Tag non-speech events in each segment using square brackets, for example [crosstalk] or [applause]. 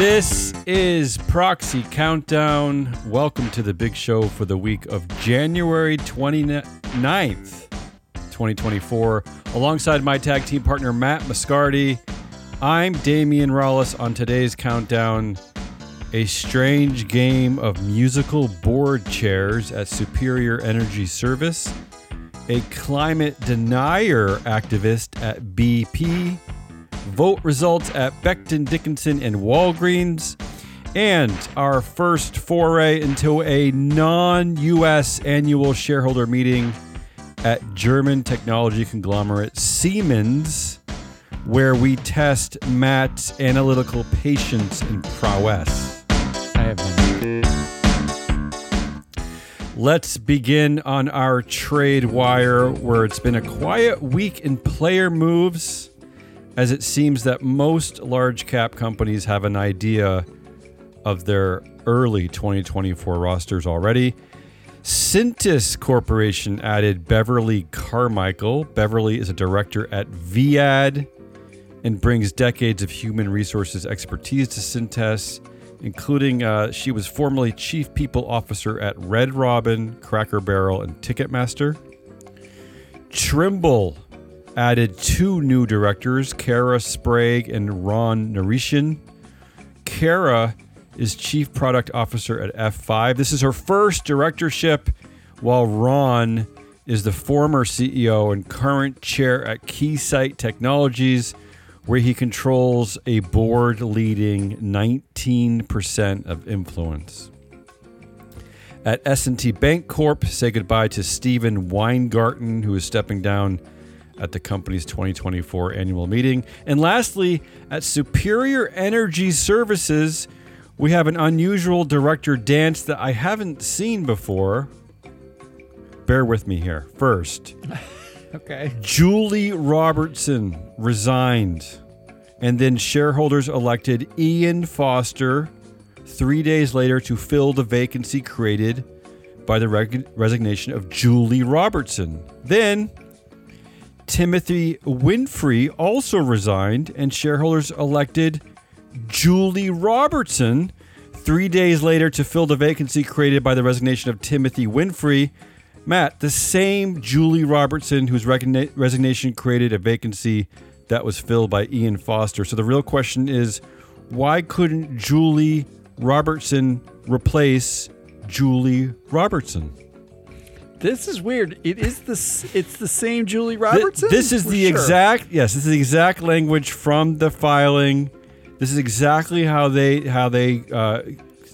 This is Proxy Countdown. Welcome to the big show for the week of January 29th, 2024. Alongside my tag team partner, Matt Moscardi, I'm Damion Rallis on today's countdown. A strange game of musical board chairs at Superior Energy Service, a climate denier activist at BP, vote results at Becton Dickinson and Walgreens, and our first foray into a non US annual shareholder meeting at German technology conglomerate Siemens, where we test Matt's analytical patience and prowess. I have. Let's begin on our trade wire, where it's been a quiet week in player moves, as it seems that most large cap companies have an idea of their early 2024 rosters already. Cintas Corporation added Beverly Carmichael. Beverly is a director at VIAD and brings decades of human resources expertise to Cintas, including uh, she was formerly chief people officer at Red Robin, Cracker Barrel, and Ticketmaster. Trimble added two new directors, Kara Sprague and Ron Nersesian. Kara is chief product officer at F5. This is her first directorship, while Ron is the former CEO and current chair at Keysight Technologies, where he controls a board leading 19% of influence. At S&T Bancorp, say goodbye to Stephen Weingarten, who is stepping down at the company's 2024 annual meeting. And lastly, at Superior Energy Services, we have an unusual director dance that I haven't seen before. Bear with me here. First, [laughs] Okay. Julie Robertson resigned, and then shareholders elected Ian Foster three days later to fill the vacancy created by the reg- resignation of Julie Robertson. Then Timothy Winfrey also resigned, and shareholders elected Julie Robertson three days later to fill the vacancy created by the resignation of Timothy Winfrey. Matt, the same Julie Robertson whose resignation created a vacancy that was filled by Ian Foster. So the real question is why couldn't Julie Robertson replace Julie Robertson? This is weird. It is the it's the same Julie Robertson. This is the sure. exact yes. This is the exact language from the filing. This is exactly how they how they uh,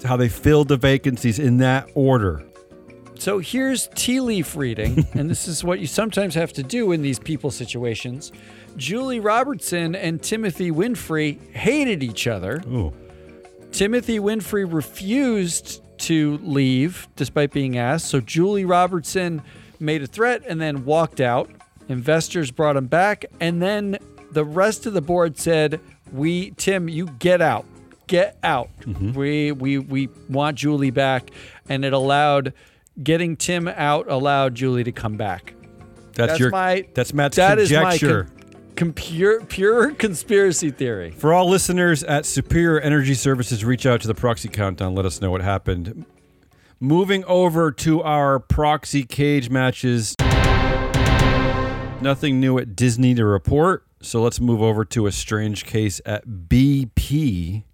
how they filled the vacancies in that order. So here's tea leaf reading, [laughs] and this is what you sometimes have to do in these people situations. Julie Robertson and Timothy Winfrey hated each other. Ooh. Timothy Winfrey refused to leave despite being asked. So Julie Robertson made a threat and then walked out. Investors brought him back, and then the rest of the board said, "We, Tim, you get out, get out. Mm-hmm. We, we, we want Julie back," and it allowed getting Tim out allowed Julie to come back. That's, That's your my- that's Matt's That is my conjecture. Pure, pure conspiracy theory. For all listeners at Superior Energy Services, reach out to the proxy countdown. Let us know what happened. Moving over to our proxy cage matches. Nothing new at Disney to report. So let's move over to a strange case at BP,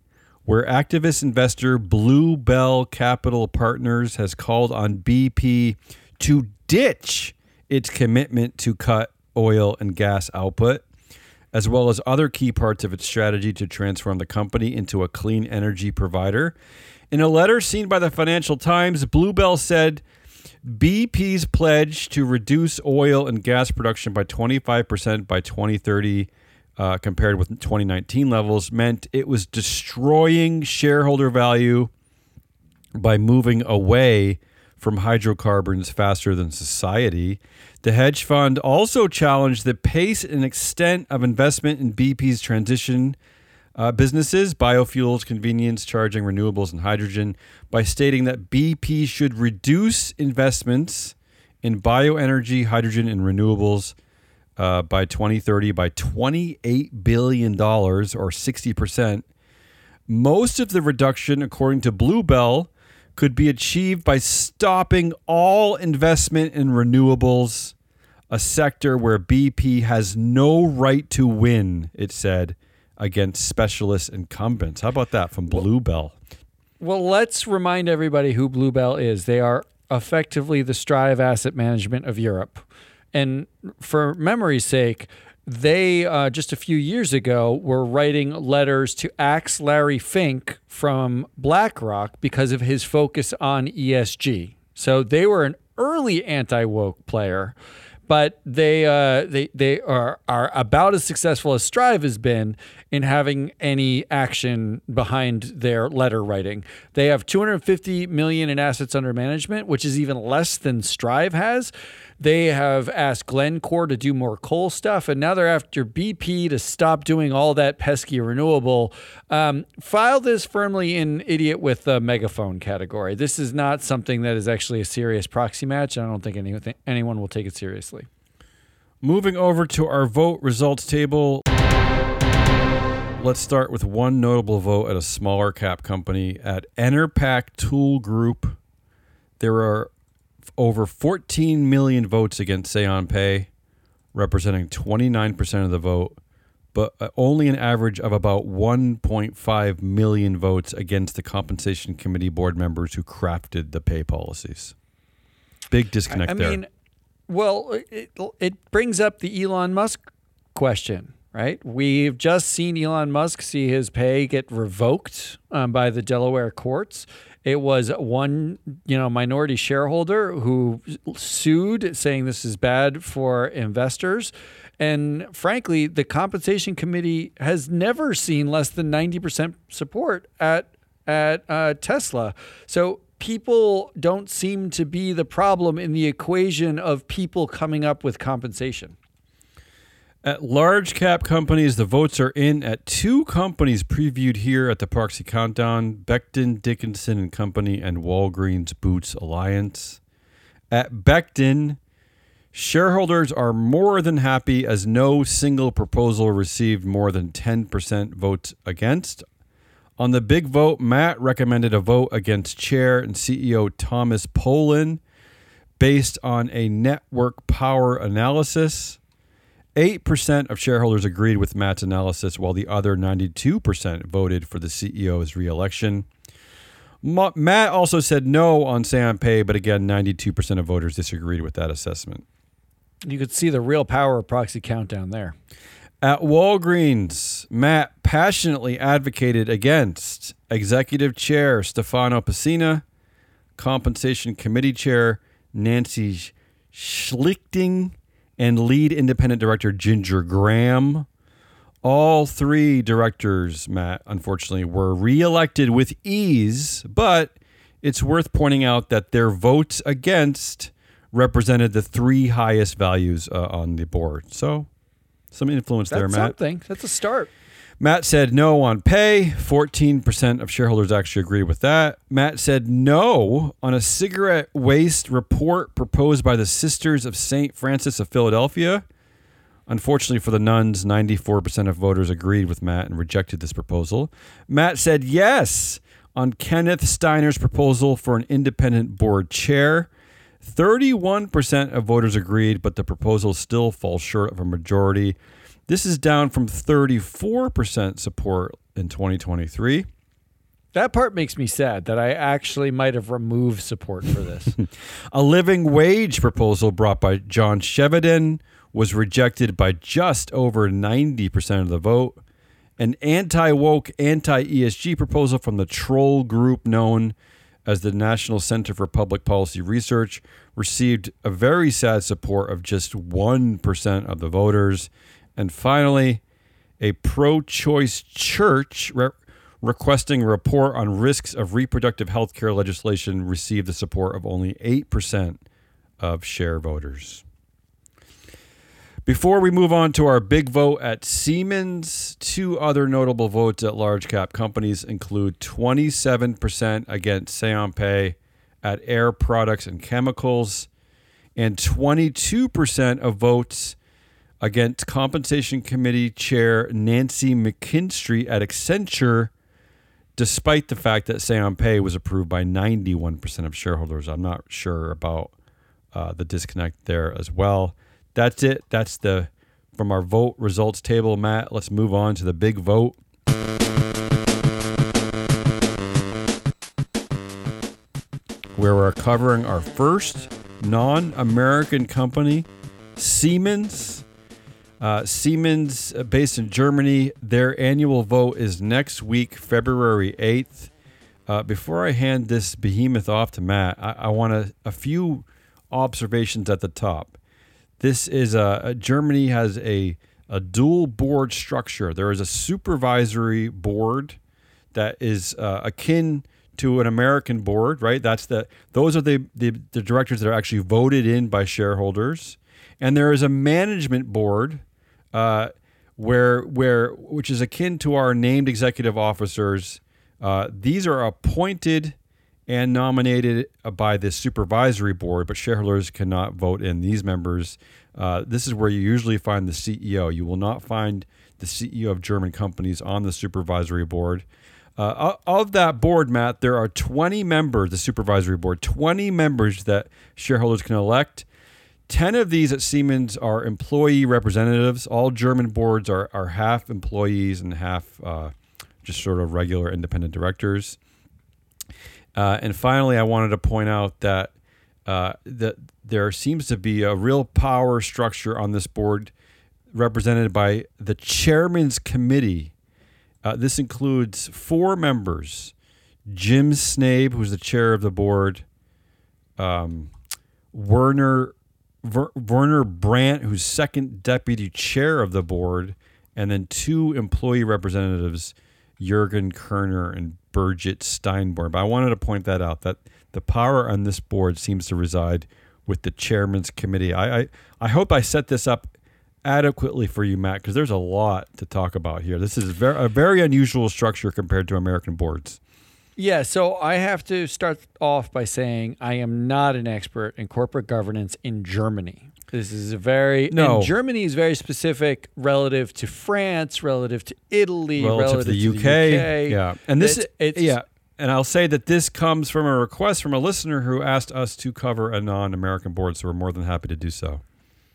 where activist investor Bluebell Capital Partners has called on BP to ditch its commitment to cut oil and gas output as well as other key parts of its strategy to transform the company into a clean energy provider. In a letter seen by the Financial Times, Bluebell said BP's pledge to reduce oil and gas production by 25% by 2030 uh, compared with 2019 levels meant it was destroying shareholder value by moving away from hydrocarbons faster than society. The hedge fund also challenged the pace and extent of investment in BP's transition uh, businesses, biofuels, convenience, charging, renewables, and hydrogen, by stating that BP should reduce investments in bioenergy, hydrogen, and renewables uh, by 2030 by $28 billion or 60%, Most of the reduction, according to Bluebell, could be achieved by stopping all investment in renewables, a sector where BP has no right to win, it said, against specialist incumbents. How about that from Bluebell? Well, let's remind everybody who Bluebell is. They are effectively the Strive Asset Management of Europe. And for memory's sake, they uh, just a few years ago were writing letters to axe Larry Fink from BlackRock because of his focus on ESG. So they were an early anti woke player but they uh, they they are are about as successful as Strive has been in having any action behind their letter writing. They have 250 million in assets under management, which is even less than Strive has. They have asked Glencore to do more coal stuff, and now they're after BP to stop doing all that pesky renewable. Um, file this firmly in idiot with the megaphone category. This is not something that is actually a serious proxy match. And I don't think anyone, anyone will take it seriously. Moving over to our vote results table. Let's start with one notable vote at a smaller cap company at Enerpac Tool Group. There are over 14 million votes against say on SeonPay, representing 29% of the vote, but uh, only an average of about 1.5 million votes against the compensation committee board members who crafted the pay policies. Big disconnect I, I there. Mean, well, it, it brings up the Elon Musk question, right? We've just seen Elon Musk see his pay get revoked um, by the Delaware courts. It was one, you know, minority shareholder who sued, saying this is bad for investors. And frankly, the compensation committee has never seen less than ninety percent support at at uh, Tesla. So people don't seem to be the problem in the equation of people coming up with compensation. At large cap companies, the votes are in at two companies previewed here at the Proxy Countdown Becton, Dickinson and Company, and Walgreens Boots Alliance. At Becton, shareholders are more than happy as no single proposal received more than 10% votes against. On the big vote, Matt recommended a vote against Chair and CEO Thomas Polen based on a network power analysis. 8% of shareholders agreed with Matt's analysis, while the other 92% voted for the CEO's reelection. Matt also said no on Say on Pay, but again, 92% of voters disagreed with that assessment. You could see the real power of proxy countdown there. At Walgreens, Matt passionately advocated against Executive Chair Stefano Pessina, Compensation Committee Chair Nancy Schlichting, and lead independent director Ginger Graham. All three directors, Matt, unfortunately, were reelected with ease, but it's worth pointing out that their votes against represented the three highest values uh, on the board. So, some influence That's there, Matt. Something. That's a start. Matt said no on pay. 14% of shareholders actually agreed with that. Matt said no on a cigarette waste report proposed by the Sisters of St. Francis of Philadelphia. Unfortunately for the nuns, 94% of voters agreed with Matt and rejected this proposal. Matt said yes on Kenneth Steiner's proposal for an independent board chair. 31% of voters agreed, but the proposal still falls short of a majority. This is down from 34% support in 2023. That part makes me sad that I actually might have removed support for this. [laughs] a living wage proposal brought by John Chevedden was rejected by just over 90% of the vote. An anti woke, anti ESG proposal from the troll group known as the National Center for Public Policy Research received a very sad support of just 1% of the voters. And finally, a pro choice church re- requesting a report on risks of reproductive health care legislation received the support of only 8% of share voters. Before we move on to our big vote at Siemens, two other notable votes at large cap companies include 27% against Say on Pay at Air Products and Chemicals and 22% of votes against Compensation Committee Chair Nancy McKinstry at Accenture despite the fact that Say on Pay was approved by 91% of shareholders. I'm not sure about uh, the disconnect there as well. That's it. That's the from our vote results table, Matt. Let's move on to the big vote. Where we're covering our first non American company, Siemens. Uh, Siemens, uh, based in Germany, their annual vote is next week, February 8th. Uh, before I hand this behemoth off to Matt, I, I want a, a few observations at the top. This is a, Germany has a a dual board structure. There is a supervisory board that is uh, akin to an American board, right? That's the those are the, the the directors that are actually voted in by shareholders, and there is a management board. Uh, where where which is akin to our named executive officers. Uh, these are appointed and nominated by the supervisory board, but shareholders cannot vote in these members. Uh, this is where you usually find the CEO. You will not find the CEO of German companies on the supervisory board. Uh, of that board, Matt, there are 20 members, the supervisory board, 20 members that shareholders can elect. 10 of these at Siemens are employee representatives. All German boards are, are half employees and half uh, just sort of regular independent directors. Uh, and finally, I wanted to point out that uh, that there seems to be a real power structure on this board represented by the chairman's committee. Uh, this includes four members Jim Snabe, who's the chair of the board, um, Werner, Werner Brandt, who's second deputy chair of the board, and then two employee representatives, Jurgen Kerner and Birgit Steinborn. But I wanted to point that out that the power on this board seems to reside with the chairman's committee. I I, I hope I set this up adequately for you, Matt, because there's a lot to talk about here. This is very, a very unusual structure compared to American boards. Yeah, so I have to start off by saying I am not an expert in corporate governance in Germany. This is a very no. Germany is very specific relative to France, relative to Italy, relative, relative to, the, to UK. the UK. Yeah, and this it's, it's, yeah, and I'll say that this comes from a request from a listener who asked us to cover a non-American board, so we're more than happy to do so.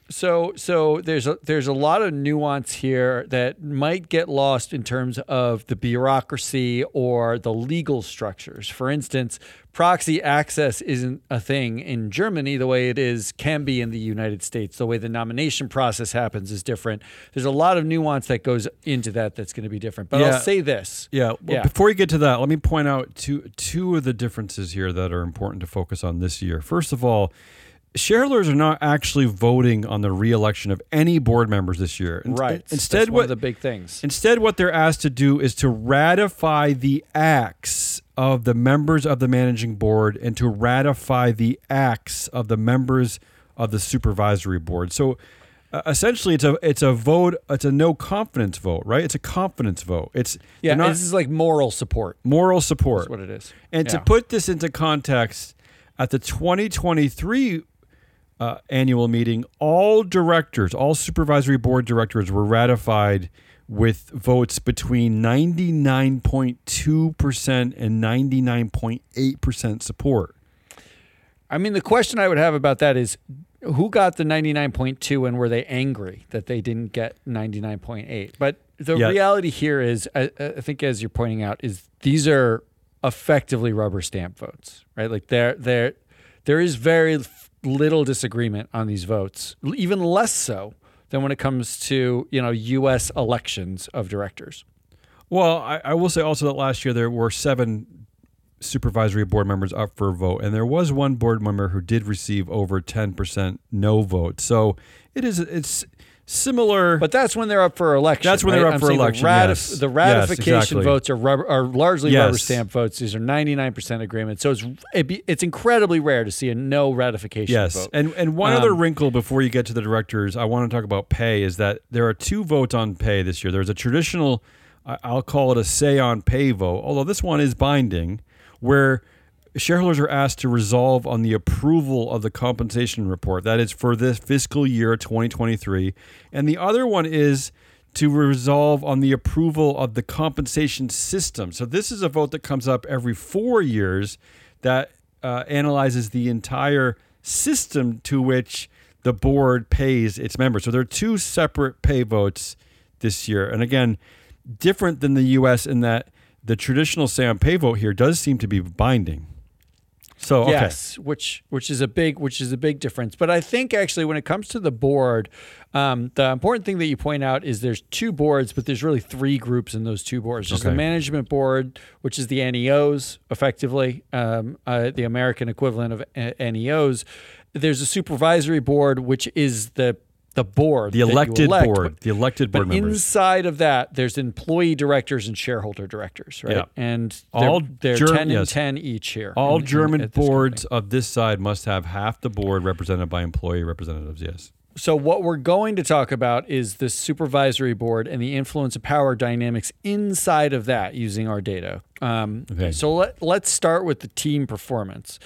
So so there's a there's a lot of nuance here that might get lost in terms of the bureaucracy or the legal structures. For instance, proxy access isn't a thing in Germany the way it is can be in the United States. The way the nomination process happens is different. There's a lot of nuance that goes into that that's going to be different. But Yeah. I'll say this. Yeah. Well, Yeah. Before you get to that, let me point out two two of the differences here that are important to focus on this year. First of all, shareholders are not actually voting on the reelection of any board members this year. In- Right. Instead, what of the big things. Instead, what they're asked to do is to ratify the acts of the members of the managing board and to ratify the acts of the members of the supervisory board. So uh, essentially it's a it's a vote it's a no confidence vote, right? It's a confidence vote. It's Yeah, not this is like moral support. moral support. That's what it is. And to put this into context, at the 2023 uh, annual meeting, all directors, all supervisory board directors were ratified with votes between 99.2% and 99.8% support. I mean, the question I would have about that is who got the 99.2 and were they angry that they didn't get 99.8? But the Yeah. reality here is, I, I think, as you're pointing out, is these are effectively rubber stamp votes, right? Like there, there, there is very little disagreement on these votes, even less so than when it comes to you know U.S. elections of directors. Well, I, I will say also that last year there were seven supervisory board members up for a vote, and there was one board member who did receive over 10% no vote. So it is it's similar. But that's when they're up for election. That's when right? they're up I'm for election, The, ratif- yes. the Yes, ratification exactly. votes are rubber, are largely Yes. rubber stamp votes. These are 99% agreement. So it's it be, it's incredibly rare to see a no ratification Yes, vote. and and one other Um, wrinkle before you get to the directors, I want to talk about pay. Is that there are two votes on pay this year? There's a traditional, I'll call it a say on pay vote, although this one is binding, where shareholders are asked to resolve on the approval of the compensation report. That is for this fiscal year 2023, and the other one is to resolve on the approval of the compensation system. So this is a vote that comes up every four years that uh, analyzes the entire system to which the board pays its members. So there are two separate pay votes this year. And again, different than the US in that the traditional on pay vote here does seem to be binding. So okay. yes, which which is a big which is a big difference. But I think actually when it comes to the board, um, the important thing that you point out is there's two boards, but there's really three groups in those two boards. There's Okay. the management board, which is the NEOs, effectively um, uh, the American equivalent of uh, NEOs. There's a supervisory board, which is the the board, the elected elect, board, but- the elected board but members. inside of that, there's employee directors and shareholder directors, right? Yeah. And they're, All they're Ger- 10 and 10 each here. All in- in- German at this company. boards of this side must have half the board represented by employee representatives. Yes. So what we're going to talk about is the supervisory board and the influence of power dynamics inside of that using our data. Um, Okay. So let, let's start with the team performance.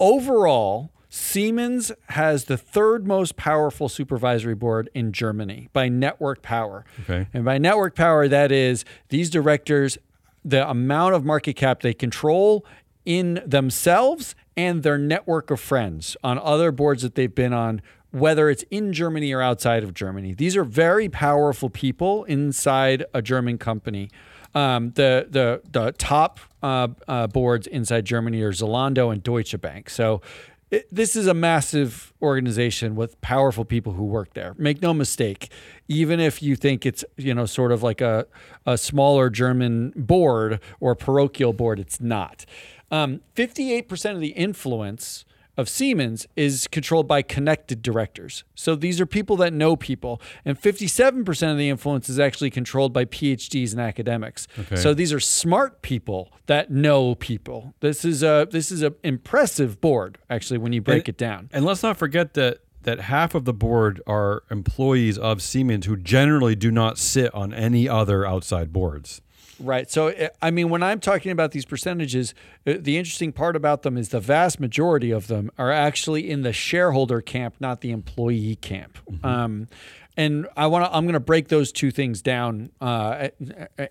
Overall, Siemens has the third most powerful supervisory board in Germany by network power. Okay. And by network power, that is these directors, the amount of market cap they control in themselves and their network of friends on other boards that they've been on, whether it's in Germany or outside of Germany. These are very powerful people inside a German company. Um, the the the top uh, uh, boards inside Germany are Zalando and Deutsche Bank. So it, this is a massive organization with powerful people who work there. Make no mistake, even if you think it's you know sort of like a a smaller German board or parochial board, it's not. Um, Fifty-eight percent of the influence of Siemens is controlled by connected directors. So these are people that know people, and 57% of the influence is actually controlled by PhDs and academics. Okay. So these are smart people that know people. This is a this is an impressive board actually when you break And- it down. And let's not forget that that half of the board are employees of Siemens who generally do not sit on any other outside boards. Right. So, uh, I mean, when I'm talking about these percentages, uh, the interesting part about them is the vast majority of them are actually in the shareholder camp, not the employee camp. Um, and I want to, I'm going to break those two things down uh,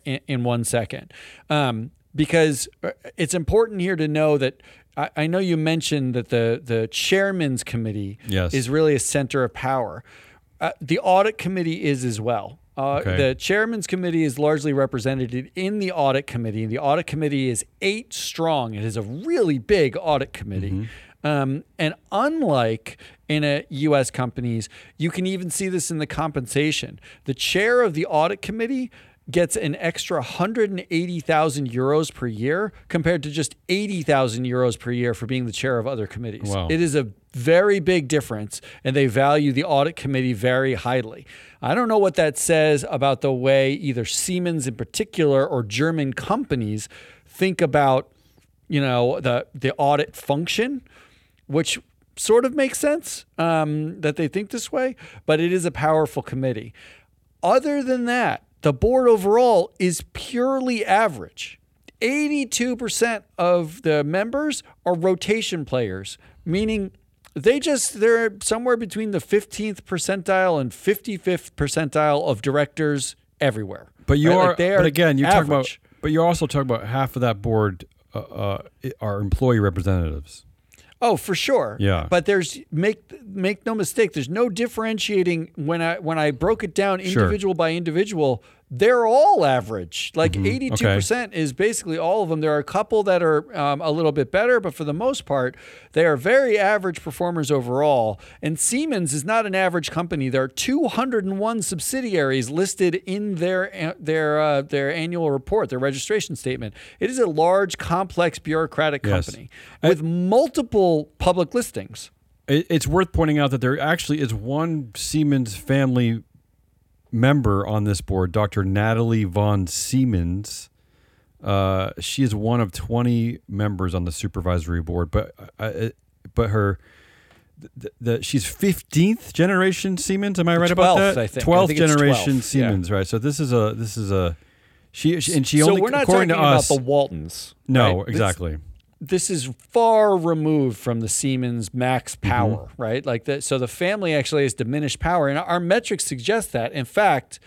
in, in one second. Um, because it's important here to know that I, I know you mentioned that the, the chairman's committee Yes. is really a center of power. Uh, the audit committee is as well. Uh, Okay. The chairman's committee is largely represented in the audit committee. and The audit committee is eight strong. It is a really big audit committee. Um, and unlike in a U.S. companies, you can even see this in the compensation. The chair of the audit committee gets an extra 180,000 euros per year compared to just 80,000 euros per year for being the chair of other committees. Wow. It is a very big difference, and they value the audit committee very highly. I don't know what that says about the way either Siemens in particular or German companies think about, you know, the the audit function, which sort of makes sense um, that they think this way, but it is a powerful committee. Other than that, the board overall is purely average. 82% of the members are rotation players, meaning they just they're somewhere between the 15th percentile and 55th percentile of directors everywhere. But you right? are, Like, they but again, you're talking about, but you're also talking about half of that board uh, uh, are employee representatives. Oh, for sure. Yeah. But there's make make no mistake. There's no differentiating when I when I broke it down Sure. individual by individual. They're all average. Like Mm-hmm. 82 percent is basically all of them. There are a couple that are um, a little bit better, but for the most part, they are very average performers overall. And Siemens is not an average company. There are 201 subsidiaries listed in their their uh, their annual report, their registration statement. It is a large, complex, bureaucratic Yes. company with multiple public listings. It's worth pointing out that there actually is one Siemens family member on this board, Dr. Natalie von Siemens. Uh, she is one of 20 members on the supervisory board, but uh, but her the, the she's 15th generation Siemens. Am I right about that? I think. I 12th think it's generation 12th, yeah. Siemens, right? So this is a this is a she, she- and she so only we're not talking about us. the Waltons. no, right? Exactly. This, is far removed from the Siemens max Mm-hmm. power, right? Like that. So the family actually has diminished power, and our metrics suggest that. In fact,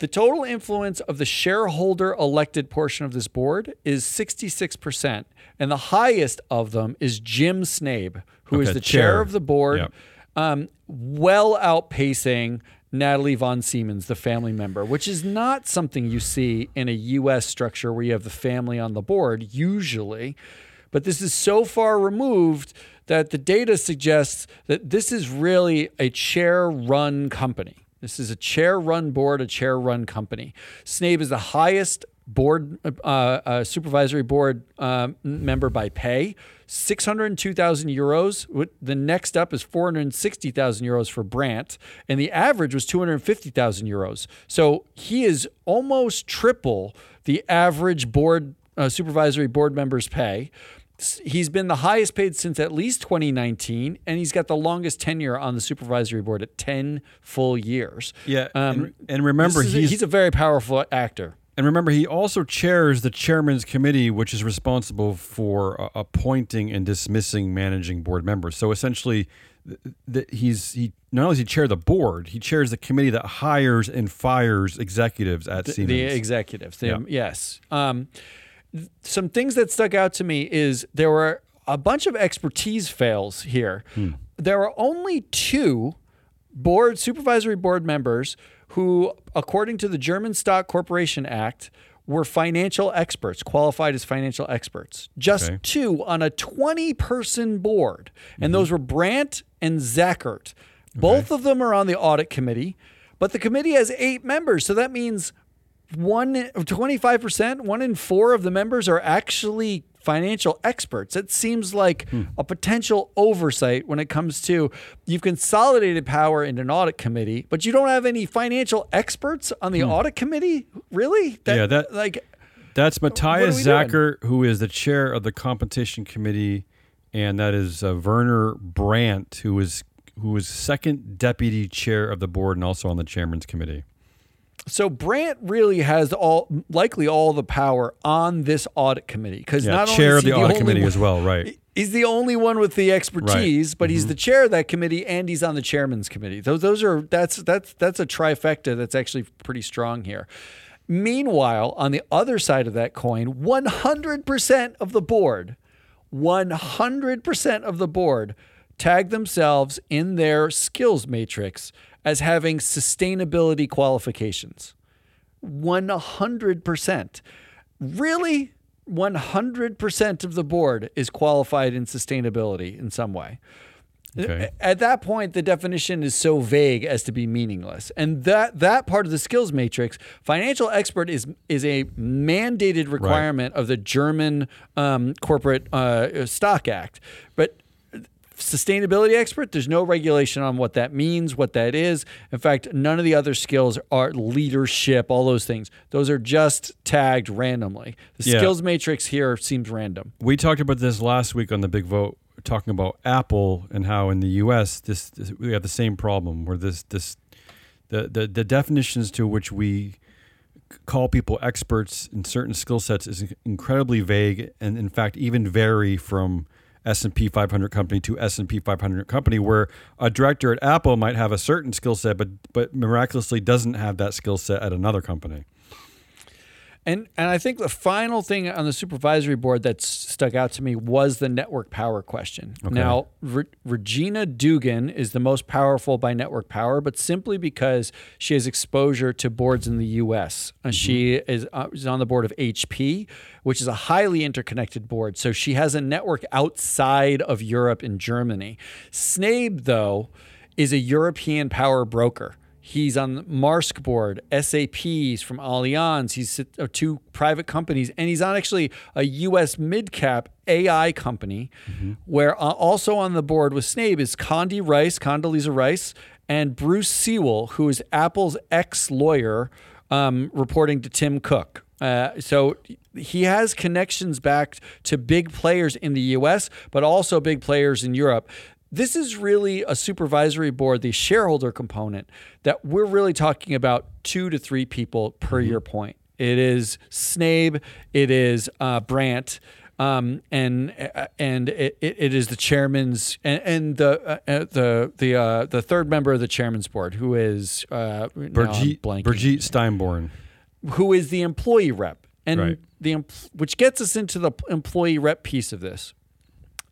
The total influence of the shareholder elected portion of this board is 66%. And the highest of them is Jim Snabe, who is Okay, the chair. chair. of the board, Yep. um, well outpacing Natalie Von Siemens, the family member, which is not something you see in a U.S. structure where you have the family on the board, usually. But this is so far removed that the data suggests that this is really a chair run company. This is a chair run board, a chair run company. Snabe is the highest board uh, uh, supervisory board uh, member by pay 602,000 euros the next up is 460,000 euros for Brandt and the average was 250,000 euros so he is almost triple the average board uh, supervisory board members pay He's been the highest paid since at least 2019, and he's got the longest tenure on the supervisory board at 10 full years. Yeah, Um, and, and remember is a- he's, he's a very powerful actor. and remember he also chairs the chairman's committee, which is responsible for uh, appointing and dismissing managing board members. So essentially, th- th- he's he not only does he chair the board, he chairs the committee that hires and fires executives at the, Siemens. the executives. The- Yeah. Yes. Um, some things that stuck out to me is there were a bunch of expertise fails here. Hmm. There were only two board supervisory board members who, according to the German Stock Corporation Act, were financial experts, qualified as financial experts. Just Okay. two on a 20 person board. Mm-hmm. And those were Brandt and Zachert. Both of them are on the audit committee, but the committee has eight members. So that means one 25%, one in four of the members are actually financial experts. It seems like Hmm. a potential oversight when it comes to you've consolidated power in an audit committee, but you don't have any financial experts on the audit committee? Really? Hmm. Yeah, that- like That's Matthias we doing? Zachert, who is the chair of the competition committee, and that is uh, Werner Brandt, who is who is second deputy chair of the board and also on the chairman's committee. So Brandt really has all likely all the power on this audit committee because Yeah, not chair only of is he the audit committee one- as well, right? He's the only one with the expertise, but Mm-hmm. he's the chair of that committee and he's on the chairman's committee. Those those are that's that's that's a trifecta that's actually pretty strong here. Meanwhile, on the other side of that coin, 100% of the board, 100% of the board tag themselves in their skills matrix as having sustainability qualifications. 100%. Really? 100% of the board is qualified in sustainability in some way. Okay. At that point, the definition is so vague as to be meaningless. And that that part of the skills matrix, financial expert is is a mandated requirement of the German um, corporate uh, stock act. But sustainability expert, there's no regulation on what that means, what that is. In fact, none of the other skills are leadership, all those things. Those are just tagged randomly. The Yeah. skills matrix here seems random. We talked about this last week on the big vote, talking about Apple and how in the U.S. this, this we have the same problem where this this the the, the definitions to which we call people experts in certain skill sets is incredibly vague and in fact even vary from S&P 500 company to S&P 500 company where a director at Apple might have a certain skill set but but miraculously doesn't have that skill set at another company. And and I think the final thing on the supervisory board that stuck out to me was the network power question. Now, Re- Regina Dugan is the most powerful by network power, but simply because she has exposure to boards in the U.S. Uh, She is, uh, is on the board of HP, which is a highly interconnected board. So she has a network outside of Europe and Germany. Snabe, though, is a European power broker. He's on the Maersk board, SAP's from Allianz. He's uh, two private companies, and he's on actually a U.S. mid cap AI company. Where uh, also on the board with Snabe is Condi Rice, Condoleezza Rice, and Bruce Sewell, who is Apple's ex lawyer, um, reporting to Tim Cook. Uh, so he has connections back to big players in the U.S., but also big players in Europe. This is really a supervisory board, the shareholder component, that we're really talking about two to three people per your point. It is Snabe, it is uh, Brandt, Um, and uh, and it, it is the chairman's and, and the uh, uh, the the uh, the third member of the chairman's board who is uh, Brigitte. Brigitte Steinborn. who is the employee rep, and Right. the which gets us into the employee rep piece of this.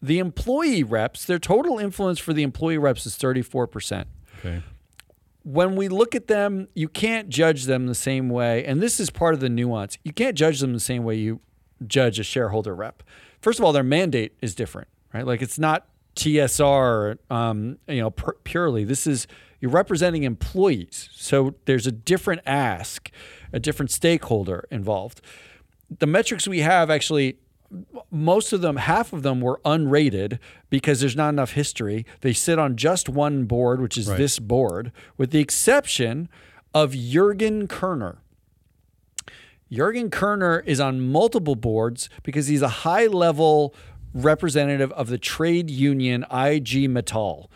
The employee reps, their total influence for the employee reps is thirty four percent. Okay. When we look at them, you can't judge them the same way, and this is part of the nuance. You can't judge them the same way you judge a shareholder rep. First of all, their mandate is different, right? Like it's not TSR, um, you know, pur- purely. This is you're representing employees, so there's a different ask, a different stakeholder involved. The metrics we have actually most of them, half of them were unrated because there's not enough history. They sit on just one board, which is Right. this board, with the exception of Jurgen Kerner. Jurgen Kerner is on multiple boards because he's a high level representative of the trade union IG Metall.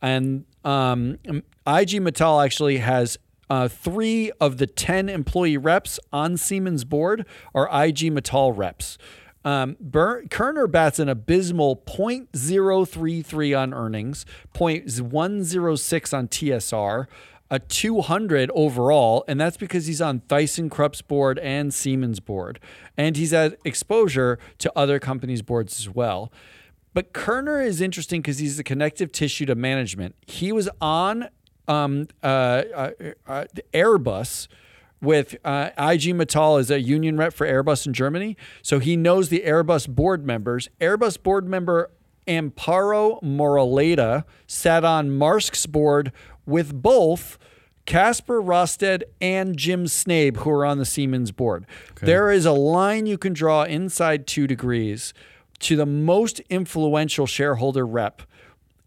And um, IG Metall actually has uh, three of the 10 employee reps on Siemens board are IG Metall reps. Um, Ber- Kerner bats an abysmal 0.033 on earnings, 0.106 on TSR, a 200 overall, and that's because he's on ThyssenKrupp's board and Siemens board, and he's had exposure to other companies' boards as well. But Kerner is interesting because he's the connective tissue to management. He was on um, uh, uh, uh, Airbus with uh, IG Metall as a union rep for Airbus in Germany. So he knows the Airbus board members. Airbus board member Amparo Moraleda sat on Maersk's board with both Casper Rorsted and Jim Snabe, who are on the Siemens board. There is a line you can draw inside two degrees to the most influential shareholder rep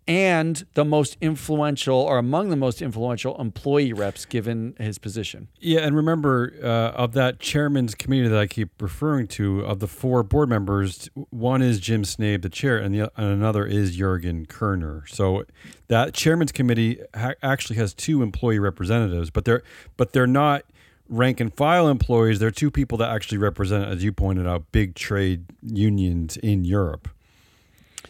and the most influential or among the most influential employee reps given his position. Yeah, and remember, uh, of that chairman's committee that I keep referring to, of the four board members, one is Jim Snabe, the chair, and, the, and another is Jurgen Kerner. So that chairman's committee ha- actually has two employee representatives, but they're but they're not rank and file employees. They're two people that actually represent, as you pointed out, big trade unions in Europe.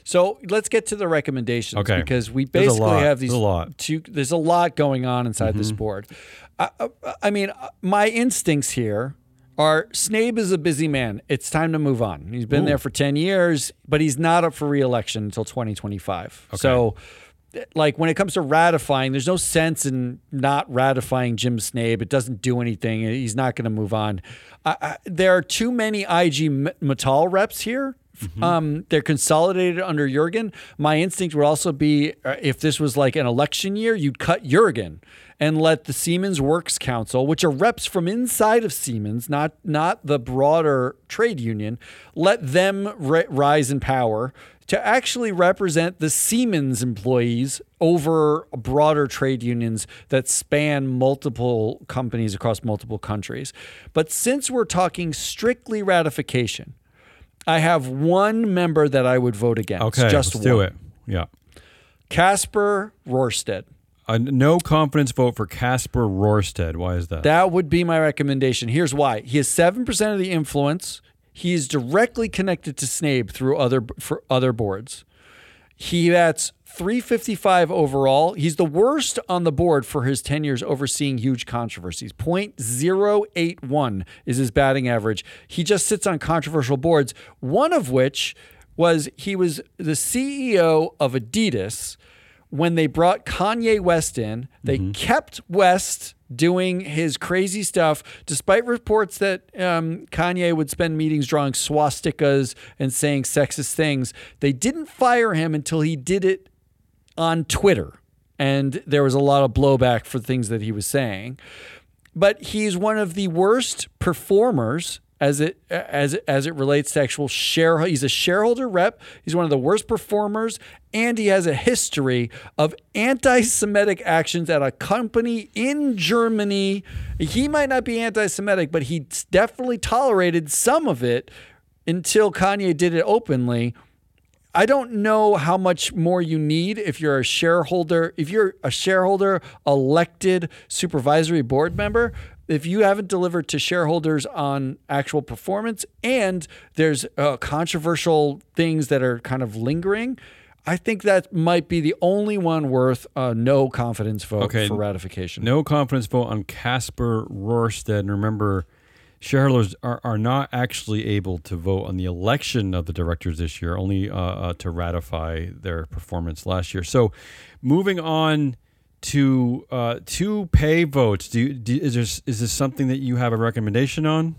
So let's get to the recommendations Okay. because we basically have these There's a lot. Mm-hmm. two. There's a lot going on inside this board. I, I, I mean, uh, my instincts here are Snabe is a busy man. It's time to move on. He's been there for ten years, but he's not up for reelection until 2025. So. Like when it comes to ratifying, there's no sense in not ratifying Jim Snabe. It doesn't do anything. He's not going to move on. I, I, there are too many IG Metall reps here um, they're consolidated under Jurgen. My instinct would also be uh, if this was like an election year, you'd cut Jurgen and let the Siemens Works Council, which are reps from inside of Siemens, not not the broader trade union, let them ri- rise in power to actually represent the Siemens employees over broader trade unions that span multiple companies across multiple countries. But since we're talking strictly ratification, I have one member that I would vote against. Okay, just let's do it. Yeah. Casper Rorsted. A no confidence vote for Casper Rorsted. Why is that? That would be my recommendation. Here's why. He has 7% of the influence. He is directly connected to Snabe through other for other boards. He bats 355 overall. He's the worst on the board for his 10 years overseeing huge controversies. 0.081 is his batting average. He just sits on controversial boards, one of which was he was the CEO of Adidas when they brought Kanye West in. They mm-hmm. kept West doing his crazy stuff, despite reports that um, Kanye would spend meetings drawing swastikas and saying sexist things. They didn't fire him until he did it on Twitter. And there was a lot of blowback for things that he was saying. But he's one of the worst performers as it as as it relates to actual share. He's a shareholder rep. He's one of the worst performers, and he has a history of anti-Semitic actions at a company in Germany. He might not be anti-Semitic, but he definitely tolerated some of it until Kanye did it openly. I don't know how much more you need if you're a shareholder, if you're a shareholder elected supervisory board member, if you haven't delivered to shareholders on actual performance and there's uh, controversial things that are kind of lingering, I think that might be the only one worth a no confidence vote Okay. for ratification. No confidence vote on Casper Rorsted. And remember, shareholders are, are not actually able to vote on the election of the directors this year, only uh, uh, to ratify their performance last year. So, moving on to uh, two pay votes. Do, you, do is there is this something that you have a recommendation on?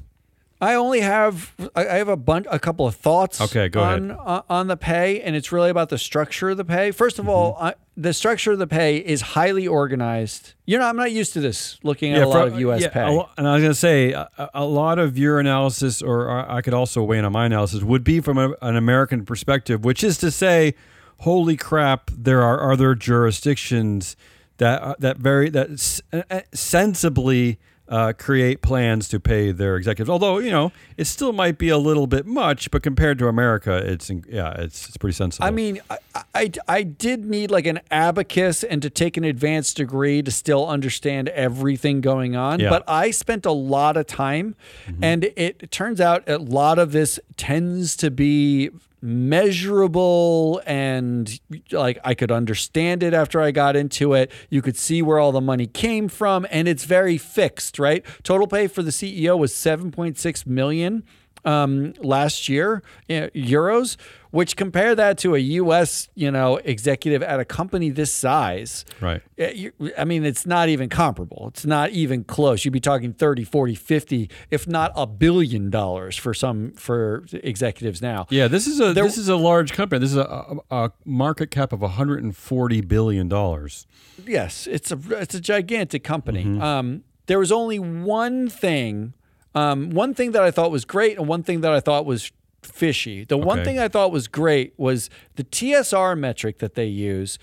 I only have I have a bunch a couple of thoughts Okay, go on uh, on the pay and it's really about the structure of the pay. First of all, Mm-hmm. I, the structure of the pay is highly organized. You know, I'm not used to this looking at a lot for- of US yeah, pay. and I was going to say, a, a lot of your analysis, or I I could also weigh in on my analysis, would be from a, an American perspective, which is to say, holy crap, there are other jurisdictions that uh, that very that s- uh, uh, sensibly uh, create plans to pay their executives. Although you know, it still might be a little bit much, but compared to America, it's yeah, it's it's pretty sensible. I mean, I, I, I did need like an abacus and to take an advanced degree to still understand everything going on. Yeah. But I spent a lot of time, and it turns out a lot of this tends to be measurable and like I could understand it after I got into it. You could see where all the money came from, and it's very fixed, right? Total pay for the CEO was 7.6 million um, last year uh, euros, which compare that to a U.S. you know executive at a company this size. right. you- I mean, it's not even comparable. It's not even close. You'd be talking 30, 40, 50, if not a billion dollars for some for executives now. Yeah, this is a There- this is a large company. This is a, a, a market cap of 140 billion dollars. Yes, it's a it's a gigantic company. Um, there was only one thing, um, one thing that I thought was great, and one thing that I thought was fishy. The one thing I thought was great was the TSR metric that they use.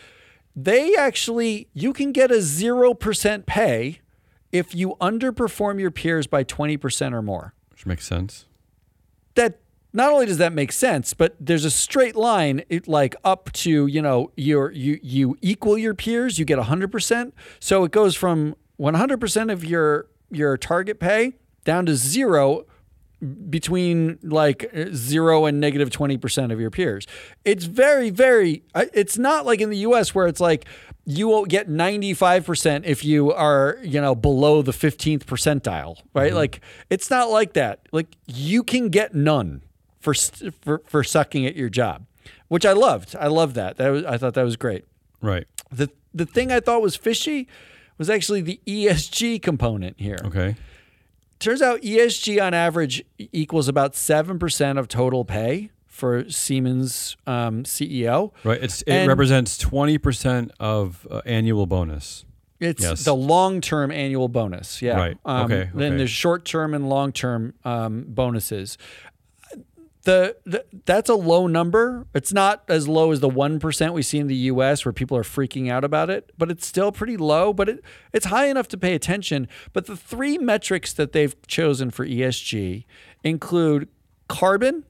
They actually you can get a zero percent pay if you underperform your peers by twenty percent or more Which makes sense. that not only does that make sense, but there's a straight line it, like up to, you know, your you you equal your peers, you get 100%. So it goes from 100% of your your target pay down to 0 between like uh, 0 and negative 20% of your peers. It's very very it's not like in the US where it's like you will get 95% if you are, you know, below the 15th percentile, right? Like it's not like that. Like you can get none for for for sucking at your job, which I loved. I loved that. That was I thought that was great. Right. The the thing I thought was fishy was actually the ESG component here. Okay. Turns out ESG on average equals about 7% of total pay for Siemens um, CEO. Right. It's it And- represents 20 percent of uh, annual bonus. It's Yes. the long-term annual bonus. Yeah. Right. Um, Okay, Then okay. there's short-term and long-term um, bonuses. The, the that's a low number. It's not as low as the one percent we see in the U.S. where people are freaking out about it, but it's still pretty low. But it it's high enough to pay attention. But the three metrics that they've chosen for ESG include carbon,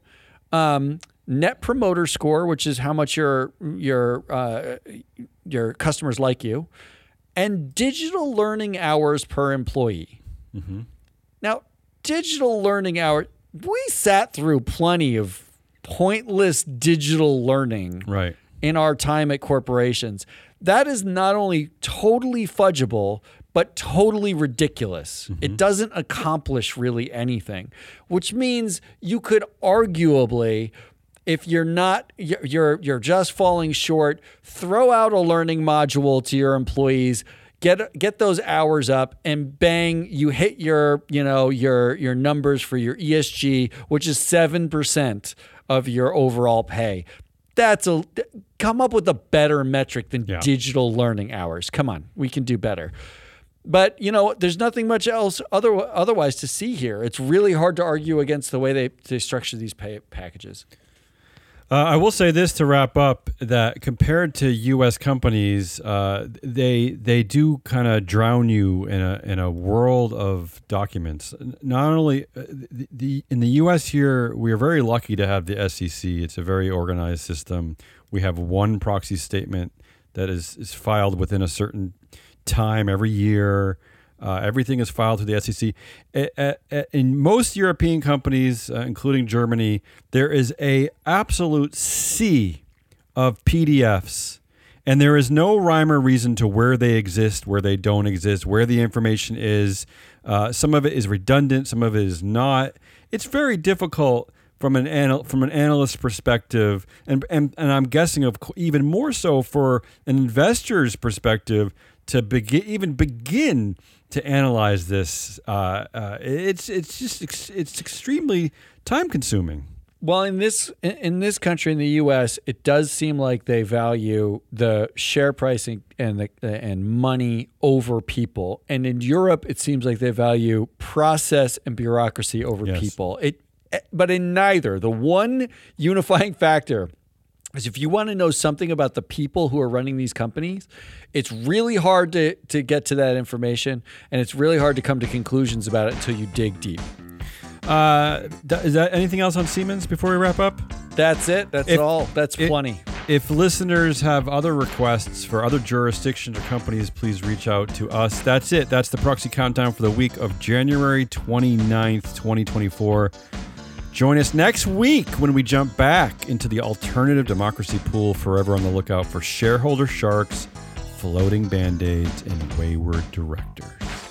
um, net promoter score, which is how much your your uh, your customers like you, and digital learning hours per employee. Mm-hmm. Now, digital learning hour, we sat through plenty of pointless digital learning Right. in our time at corporations. That is not only totally fudgeable, but totally ridiculous. It mm-hmm. doesn't accomplish really anything, which means you could arguably if you're not you're, you're just falling short, throw out a learning module to your employees get get those hours up and bang you hit your you know your your numbers for your ESG which is 7% of your overall pay. That's a come up with a better metric than Yeah. digital learning hours. Come on we can do better. But you know there's nothing much else other otherwise to see here. It's really hard to argue against the way they, they structure these pay packages Uh, I will say this to wrap up that compared to U.S. companies, uh, they they do kind of drown you in a in a world of documents. Not only uh, the, the in the U.S. here, we are very lucky to have the SEC. It's a very organized system. We have one proxy statement that is is filed within a certain time every year. Uh, everything is filed through the SEC. In most European companies, uh, including Germany, there is a absolute sea of PDFs, and there is no rhyme or reason to where they exist, where they don't exist, where the information is. Uh, some of it is redundant, some of it is not. It's very difficult from an anal- from an analyst perspective, and and, and I'm guessing of even more so for an investor's perspective to begin even begin to analyze this. Uh, uh, it's it's just ex- it's extremely time consuming. Well, in this in- this country, in the U.S., it does seem like they value the share pricing and the and money over people. And in Europe, it seems like they value process and bureaucracy over Yes. people. It, eh, but in neither, the one unifying factor is if you want to know something about the people who are running these companies, it's really hard to to get to that information, and it's really hard to come to conclusions about it until you dig deep. Uh, th- is that anything else on Siemens before we wrap up? That's it. That's If- all. That's it- plenty. If listeners have other requests for other jurisdictions or companies, please reach out to us. That's it. That's the proxy countdown for the week of January 29th, 2024. Join us next week when we jump back into the alternative democracy pool, forever on the lookout for shareholder sharks, floating band aids, and wayward directors.